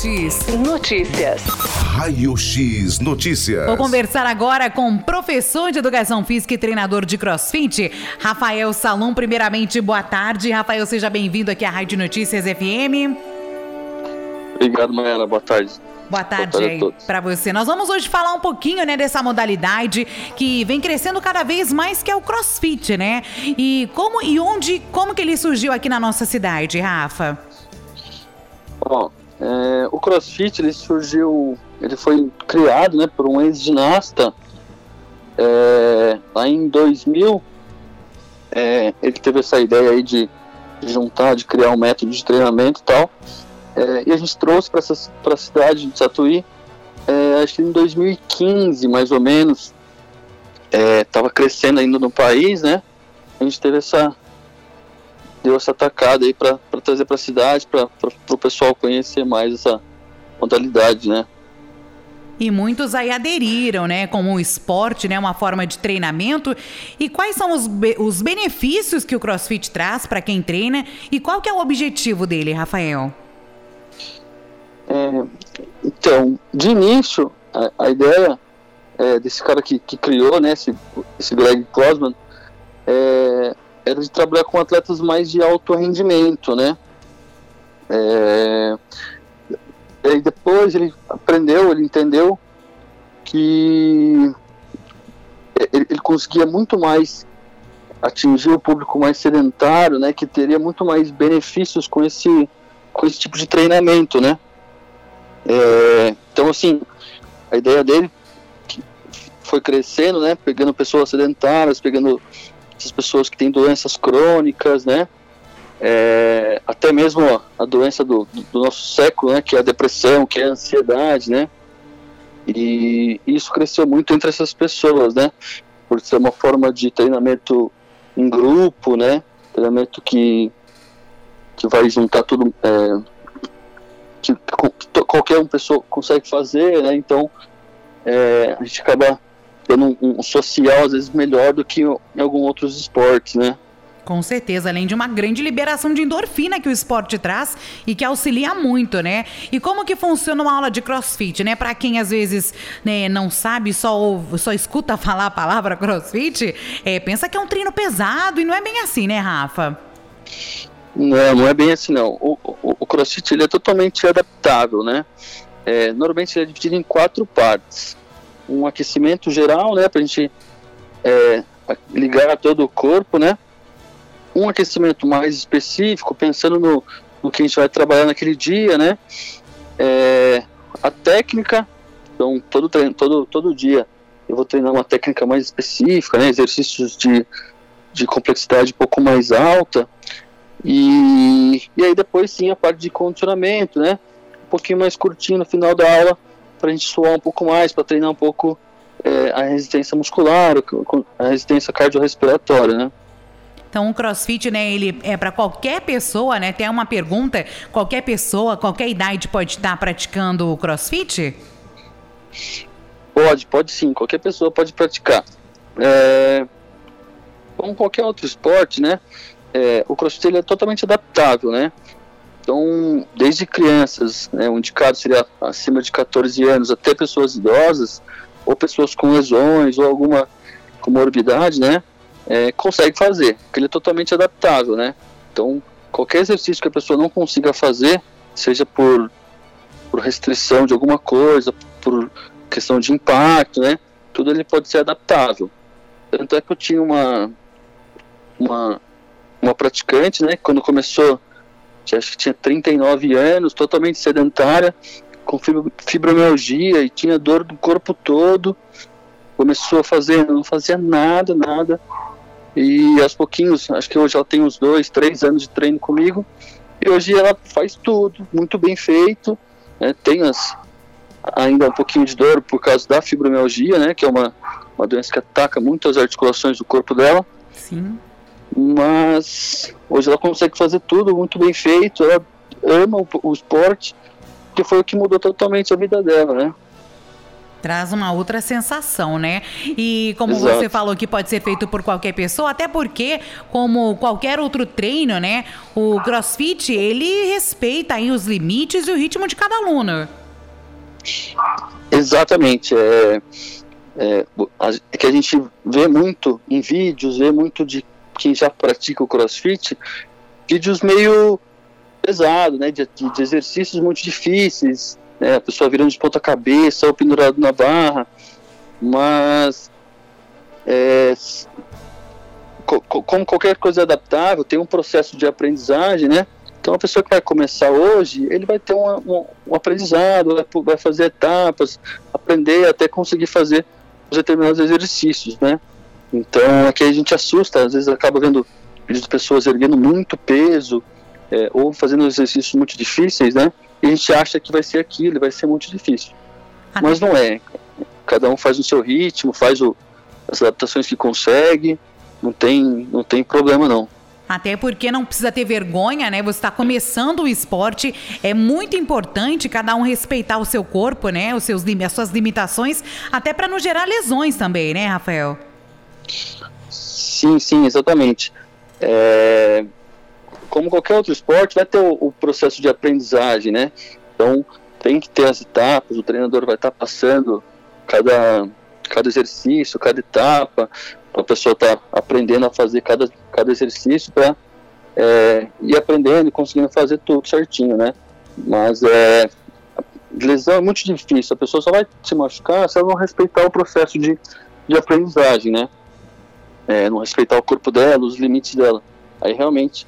X Notícias. Raio X Notícias. Vou conversar agora com o professor de Educação Física e treinador de CrossFit, Rafael Salom. Primeiramente, boa tarde. Rafael, seja bem-vindo aqui à Rádio Notícias FM. Obrigado, Mayara. Boa tarde. Boa tarde, tarde para você. Nós vamos hoje falar um pouquinho, né, dessa modalidade que vem crescendo cada vez mais, que é o CrossFit, né? E como e onde, como que ele surgiu aqui na nossa cidade, Rafa? Bom, é, o CrossFit ele surgiu, ele foi criado, né, por um ex-ginasta é, lá em 2000. É, ele teve essa ideia aí de, juntar, de criar um método de treinamento e tal. É, e a gente trouxe para a cidade de Tatuí, é, acho que em 2015, mais ou menos, estava é, crescendo ainda no país, né? A gente teve essa deu essa atacada aí para trazer para a cidade, para o pessoal conhecer mais essa modalidade, né? E muitos aí aderiram, né, como um esporte, né, uma forma de treinamento. E quais são os, os benefícios que o CrossFit traz para quem treina e qual que é o objetivo dele, Rafael? É, então, de início, a, a ideia é, desse cara que, que, criou, né, esse, esse Greg Klosman, é, era de trabalhar com atletas mais de alto rendimento, né? É, e depois ele aprendeu, ele entendeu que ele, ele, conseguia muito mais atingir o público mais sedentário, né? Que teria muito mais benefícios com esse, com esse tipo de treinamento, né? É, então, assim, a ideia dele foi crescendo, né? Pegando pessoas sedentárias, pegando essas pessoas que têm doenças crônicas, né? É, até mesmo ó, a doença do, do, nosso século, né? Que é a depressão, que é a ansiedade, né? E isso cresceu muito entre essas pessoas, né? Por ser uma forma de treinamento em grupo, né? Treinamento que, que vai juntar tudo. É, que, que qualquer uma pessoa consegue fazer, né? Então é, a gente acaba tendo um, um, social às vezes melhor do que em alguns outros esportes, né? Com certeza, além de uma grande liberação de endorfina que o esporte traz e que auxilia muito, né? E como que funciona uma aula de crossfit, né? Para quem às vezes né, não sabe, só, só escuta falar a palavra crossfit, é, pensa que é um treino pesado e não é bem assim, né, Rafa? Não, não é bem assim não. O, o, o crossfit ele é totalmente adaptável, né? É, normalmente ele é dividido em quatro partes. Um aquecimento geral, né? Pra gente é, ligar a todo o corpo, né? Um aquecimento mais específico, pensando no, no que a gente vai trabalhar naquele dia, né? É, a técnica, então todo, treino, todo, todo dia eu vou treinar uma técnica mais específica, né? Exercícios de, de complexidade um pouco mais alta. E, e aí depois sim a parte de condicionamento, né? Um pouquinho mais curtinho no final da aula, para a gente suar um pouco mais, para treinar um pouco é, a resistência muscular, a resistência cardiorrespiratória, né? Então, o CrossFit, né, ele é para qualquer pessoa, né? Tem uma pergunta, qualquer pessoa, qualquer idade pode estar praticando o CrossFit? Pode, pode sim, qualquer pessoa pode praticar. É, como qualquer outro esporte, né? é, o crossfit ele é totalmente adaptável, né? Então, desde crianças, né, o indicado seria acima de 14 anos, até pessoas idosas, ou pessoas com lesões, ou alguma comorbidade, né, é, consegue fazer, porque ele é totalmente adaptável, né? Então, qualquer exercício que a pessoa não consiga fazer, seja por, por restrição de alguma coisa, por questão de impacto, né, tudo ele pode ser adaptável. Tanto é que eu tinha uma, uma uma praticante, né? Quando começou, acho que tinha 39 anos, totalmente sedentária, com fibromialgia e tinha dor do corpo todo. Começou a fazer, não fazia nada, nada. E aos pouquinhos, acho que hoje ela tem uns dois, três anos de treino comigo. E hoje ela faz tudo, muito bem feito. Né? Tem as, ainda um pouquinho de dor por causa da fibromialgia, né? Que é uma, uma doença que ataca muito as articulações do corpo dela. Sim mas hoje ela consegue fazer tudo muito bem feito, ela ama o, o esporte, que foi o que mudou totalmente a vida dela, né? Traz uma outra sensação, né? E como Exato. você falou que pode ser feito por qualquer pessoa, até porque, como qualquer outro treino, né? O CrossFit, ele respeita aí os limites e o ritmo de cada aluno. Exatamente. É, é, é que a gente vê muito em vídeos, vê muito de quem já pratica o CrossFit, vídeos meio pesados, né? De, de exercícios muito difíceis, né, a pessoa virando de ponta cabeça ou pendurado na barra, mas é, co como qualquer coisa adaptável, tem um processo de aprendizagem, né? Então a pessoa que vai começar hoje, ele vai ter um, um, um aprendizado, vai, vai, fazer etapas, aprender até conseguir fazer os determinados exercícios, né? Então aqui a gente assusta, às vezes acaba vendo vídeos de pessoas erguendo muito peso é, ou fazendo exercícios muito difíceis, né? E a gente acha que vai ser aquilo, vai ser muito difícil. Ah, Mas não é. Cada um faz o seu ritmo, faz o, as adaptações que consegue, não tem, não tem problema não. Até porque não precisa ter vergonha, né? Você está começando o esporte, é muito importante cada um respeitar o seu corpo, né? Os seus, as suas limitações, até para não gerar lesões também, né, Rafael? Sim, sim, exatamente. É, como qualquer outro esporte, vai ter o, o, processo de aprendizagem, né? Então, tem que ter as etapas, o treinador vai estar tá passando cada, cada exercício, cada etapa, a pessoa está aprendendo a fazer cada, cada exercício para é, ir aprendendo e conseguindo fazer tudo certinho, né? Mas é, lesão é muito difícil, a pessoa só vai se machucar se ela não respeitar o processo de, de aprendizagem, né? É, não respeitar o corpo dela, os limites dela. Aí realmente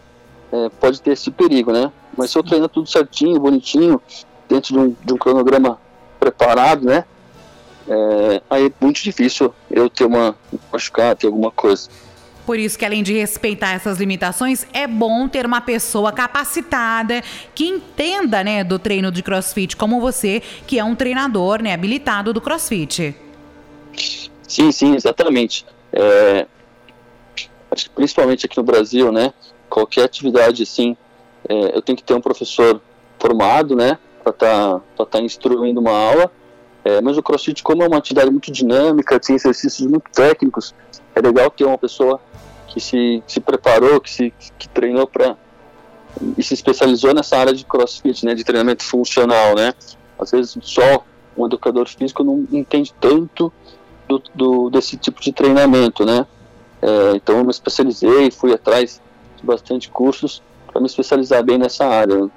é, pode ter esse perigo, né? Mas se eu treinar tudo certinho, bonitinho, dentro de um, de um cronograma preparado, né? É, aí é muito difícil eu ter uma machucar, ter alguma coisa. Por isso que além de respeitar essas limitações, é bom ter uma pessoa capacitada que entenda, né, do treino de CrossFit, como você, que é um treinador, né, habilitado do CrossFit. Sim, sim, exatamente. É, acho que principalmente aqui no Brasil, né, qualquer atividade assim, é, eu tenho que ter um professor formado, né, para estar tá, tá instruindo uma aula. É, mas o CrossFit, como é uma atividade muito dinâmica, tem exercícios muito técnicos, é legal ter uma pessoa que se, se preparou, que se que treinou para e se especializou nessa área de CrossFit, né, de treinamento funcional, né. Às vezes só um educador físico não entende tanto do, do desse tipo de treinamento, né. É, então eu me especializei, fui atrás bastante cursos para me especializar bem nessa área.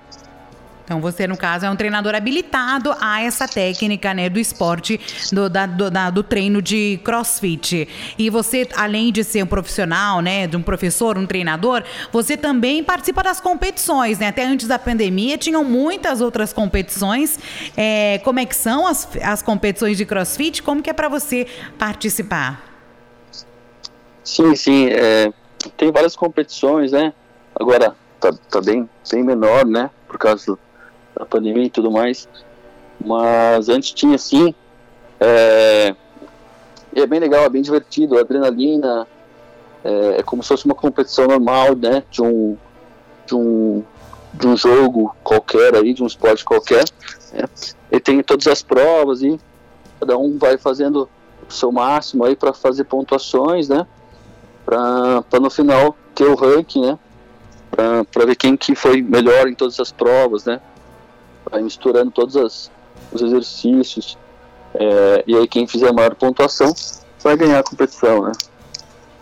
Então você, no caso, é um treinador habilitado a essa técnica né, do esporte, do, da, do, da, do treino de crossfit. E você, além de ser um profissional, né, de um professor, um treinador, você também participa das competições, né? Até antes da pandemia tinham muitas outras competições. É, como é que são as, as competições de crossfit? Como que é para você participar? Sim, sim. É, tem várias competições, né? Agora tá, tá bem, bem menor, né? Por causa da pandemia e tudo mais. Mas antes tinha sim. É, é bem legal, é bem divertido, adrenalina. É, é, como se fosse uma competição normal, né? De um, de um, de um jogo qualquer aí, de um esporte qualquer. Né? E tem todas as provas e cada um vai fazendo o seu máximo aí para fazer pontuações, né? Para no final ter o ranking, né? Para ver quem que foi melhor em todas as provas, né? Vai misturando todos as, os exercícios. É, e aí quem fizer a maior pontuação vai ganhar a competição, né?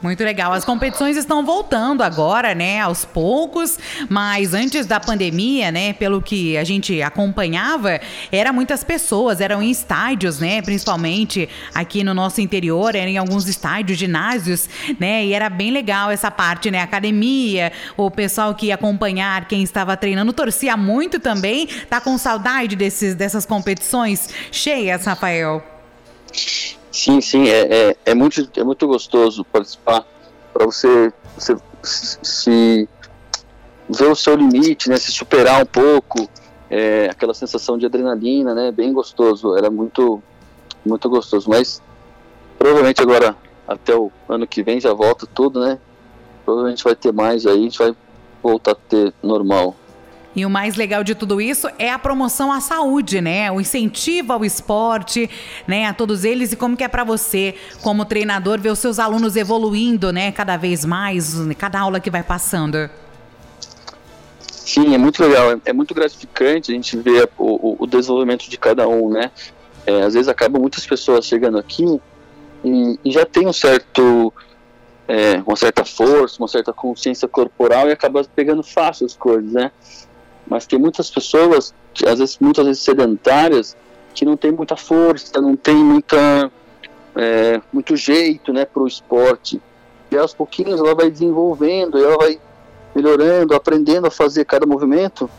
Muito legal. As competições estão voltando agora, né, aos poucos, mas antes da pandemia, né, pelo que a gente acompanhava, eram muitas pessoas, eram em estádios, né, principalmente aqui no nosso interior, eram em alguns estádios, ginásios, né, e era bem legal essa parte, né, academia, o pessoal que ia acompanhar quem estava treinando torcia muito também. Tá com saudade desses dessas competições cheias, Rafael? Sim, sim, é, é, é, muito, é muito gostoso participar para você, você se ver o seu limite, né, se superar um pouco, é, aquela sensação de adrenalina, né, bem gostoso, era muito, muito gostoso, mas provavelmente agora até o ano que vem já volta tudo, né, provavelmente vai ter mais aí, a gente vai voltar a ter normal. E o mais legal de tudo isso é a promoção à saúde, né? O incentivo ao esporte, né? A todos eles e como que é para você, como treinador, ver os seus alunos evoluindo, né? Cada vez mais, cada aula que vai passando. Sim, é muito legal, é, muito gratificante a gente ver o, o, desenvolvimento de cada um, né? É, às vezes acabam muitas pessoas chegando aqui e, e já tem um certo é, uma certa força, uma certa consciência corporal e acaba pegando fácil as coisas, né? Mas tem muitas pessoas, às vezes, muitas vezes sedentárias, que não tem muita força, não tem muita, é, muito jeito, né, para o esporte. E aos pouquinhos ela vai desenvolvendo, ela vai melhorando, aprendendo a fazer cada movimento.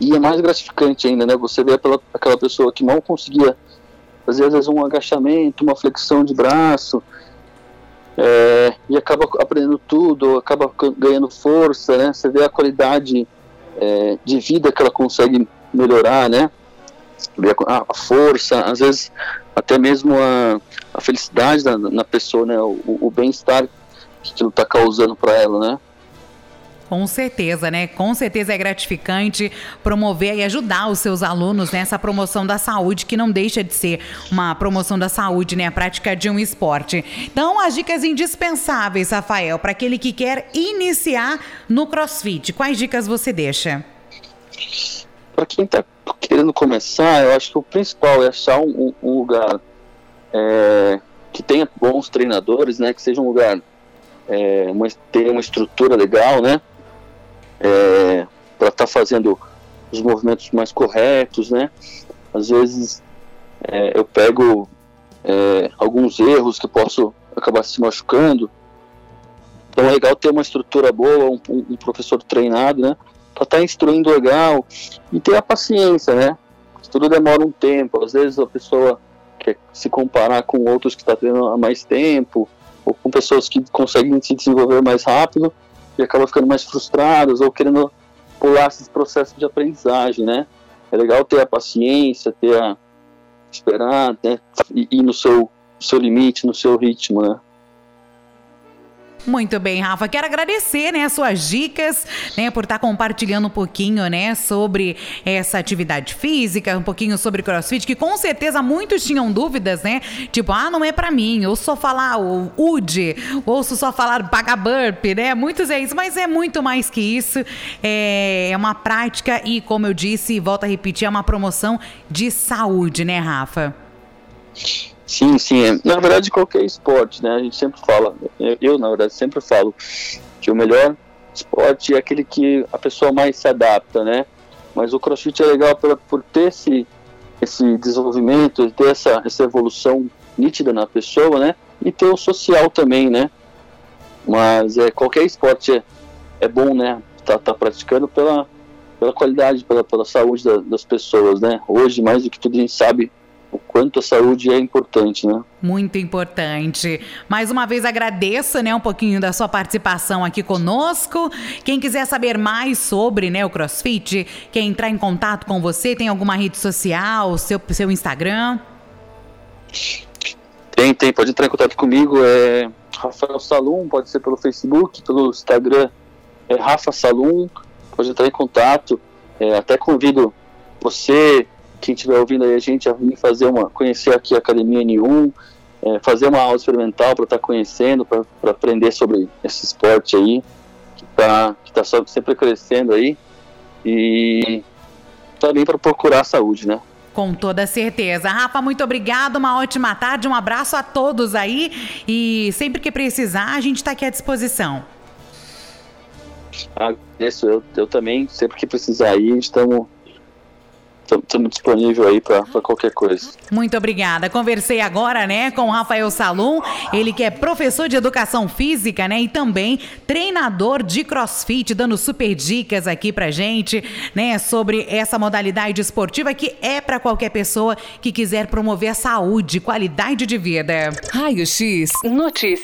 E é mais gratificante ainda, né? Você vê aquela, aquela pessoa que mal conseguia fazer, às vezes, um agachamento, uma flexão de braço, é, e acaba aprendendo tudo, acaba ganhando força, né? Você vê a qualidade é, de vida que ela consegue melhorar, né? A, força, às vezes até mesmo a, a felicidade na, na pessoa, né? O, o bem-estar que aquilo está causando para ela, né? Com certeza, né? Com certeza é gratificante promover e ajudar os seus alunos nessa promoção da saúde, que não deixa de ser uma promoção da saúde, né? A prática de um esporte. Então, as dicas indispensáveis, Rafael, para aquele que quer iniciar no crossfit. Quais dicas você deixa? Para quem está querendo começar, eu acho que o principal é achar um, um lugar é, que tenha bons treinadores, né? Que seja um lugar é, uma, ter uma estrutura legal, né? É, para estar tá fazendo os movimentos mais corretos, né? Às vezes é, eu pego é, alguns erros que posso acabar se machucando. Então é legal ter uma estrutura boa, um, um professor treinado, né? Para estar tá instruindo legal e ter a paciência, né? Tudo demora um tempo. Às vezes a pessoa quer se comparar com outros que está treinando há mais tempo, ou com pessoas que conseguem se desenvolver mais rápido e acabam ficando mais frustrados ou querendo pular esses processos de aprendizagem, né? É legal ter a paciência, ter a esperar, né? E ir no seu, seu limite, no seu ritmo, né? Muito bem, Rafa. Quero agradecer, né, as suas dicas, né, por estar compartilhando um pouquinho, né, sobre essa atividade física, um pouquinho sobre CrossFit, que com certeza muitos tinham dúvidas, né? Tipo, ah, não é para mim, eu só falar o UD, ouço só falar baga burp, né? Muitos é isso, mas é muito mais que isso. É, é uma prática e, como eu disse, volto a repetir, é uma promoção de saúde, né, Rafa? Sim, sim. É. Na verdade, qualquer esporte, né? A gente sempre fala, eu, na verdade sempre falo que o melhor esporte é aquele que a pessoa mais se adapta, né? Mas o CrossFit é legal por, por ter esse, esse desenvolvimento, ter essa, essa evolução nítida na pessoa, né? E ter o social também, né? Mas é, qualquer esporte é, é bom, né? Tá, tá praticando pela, pela qualidade, pela, pela saúde da, das pessoas, né? Hoje, mais do que tudo, a gente sabe quanto a saúde é importante, né? Muito importante. Mais uma vez agradeço, né, um pouquinho da sua participação aqui conosco. Quem quiser saber mais sobre, né, o CrossFit, quer entrar em contato com você, tem alguma rede social, seu seu Instagram? Tem, tem, pode entrar em contato comigo, é Rafael Salum, pode ser pelo Facebook, pelo Instagram, é Rafa Salum, pode entrar em contato. É, até convido você, quem estiver ouvindo aí a gente a vir fazer uma, conhecer aqui a Academia N1, é, fazer uma aula experimental para estar tá conhecendo, para aprender sobre esse esporte aí, que está que tá sempre crescendo aí, e também para procurar a saúde, né? Com toda certeza. Rafa, muito obrigado, uma ótima tarde, um abraço a todos aí e sempre que precisar, a gente está aqui à disposição. Agradeço, eu, eu também, sempre que precisar aí, estamos estamos disponível aí para qualquer coisa. Muito obrigada. Conversei agora, né, com o Rafael Salum, ele que é professor de educação física, né, e também treinador de CrossFit, dando super dicas aqui pra gente, né, sobre essa modalidade esportiva que é para qualquer pessoa que quiser promover a saúde, qualidade de vida. Raio X Notícias.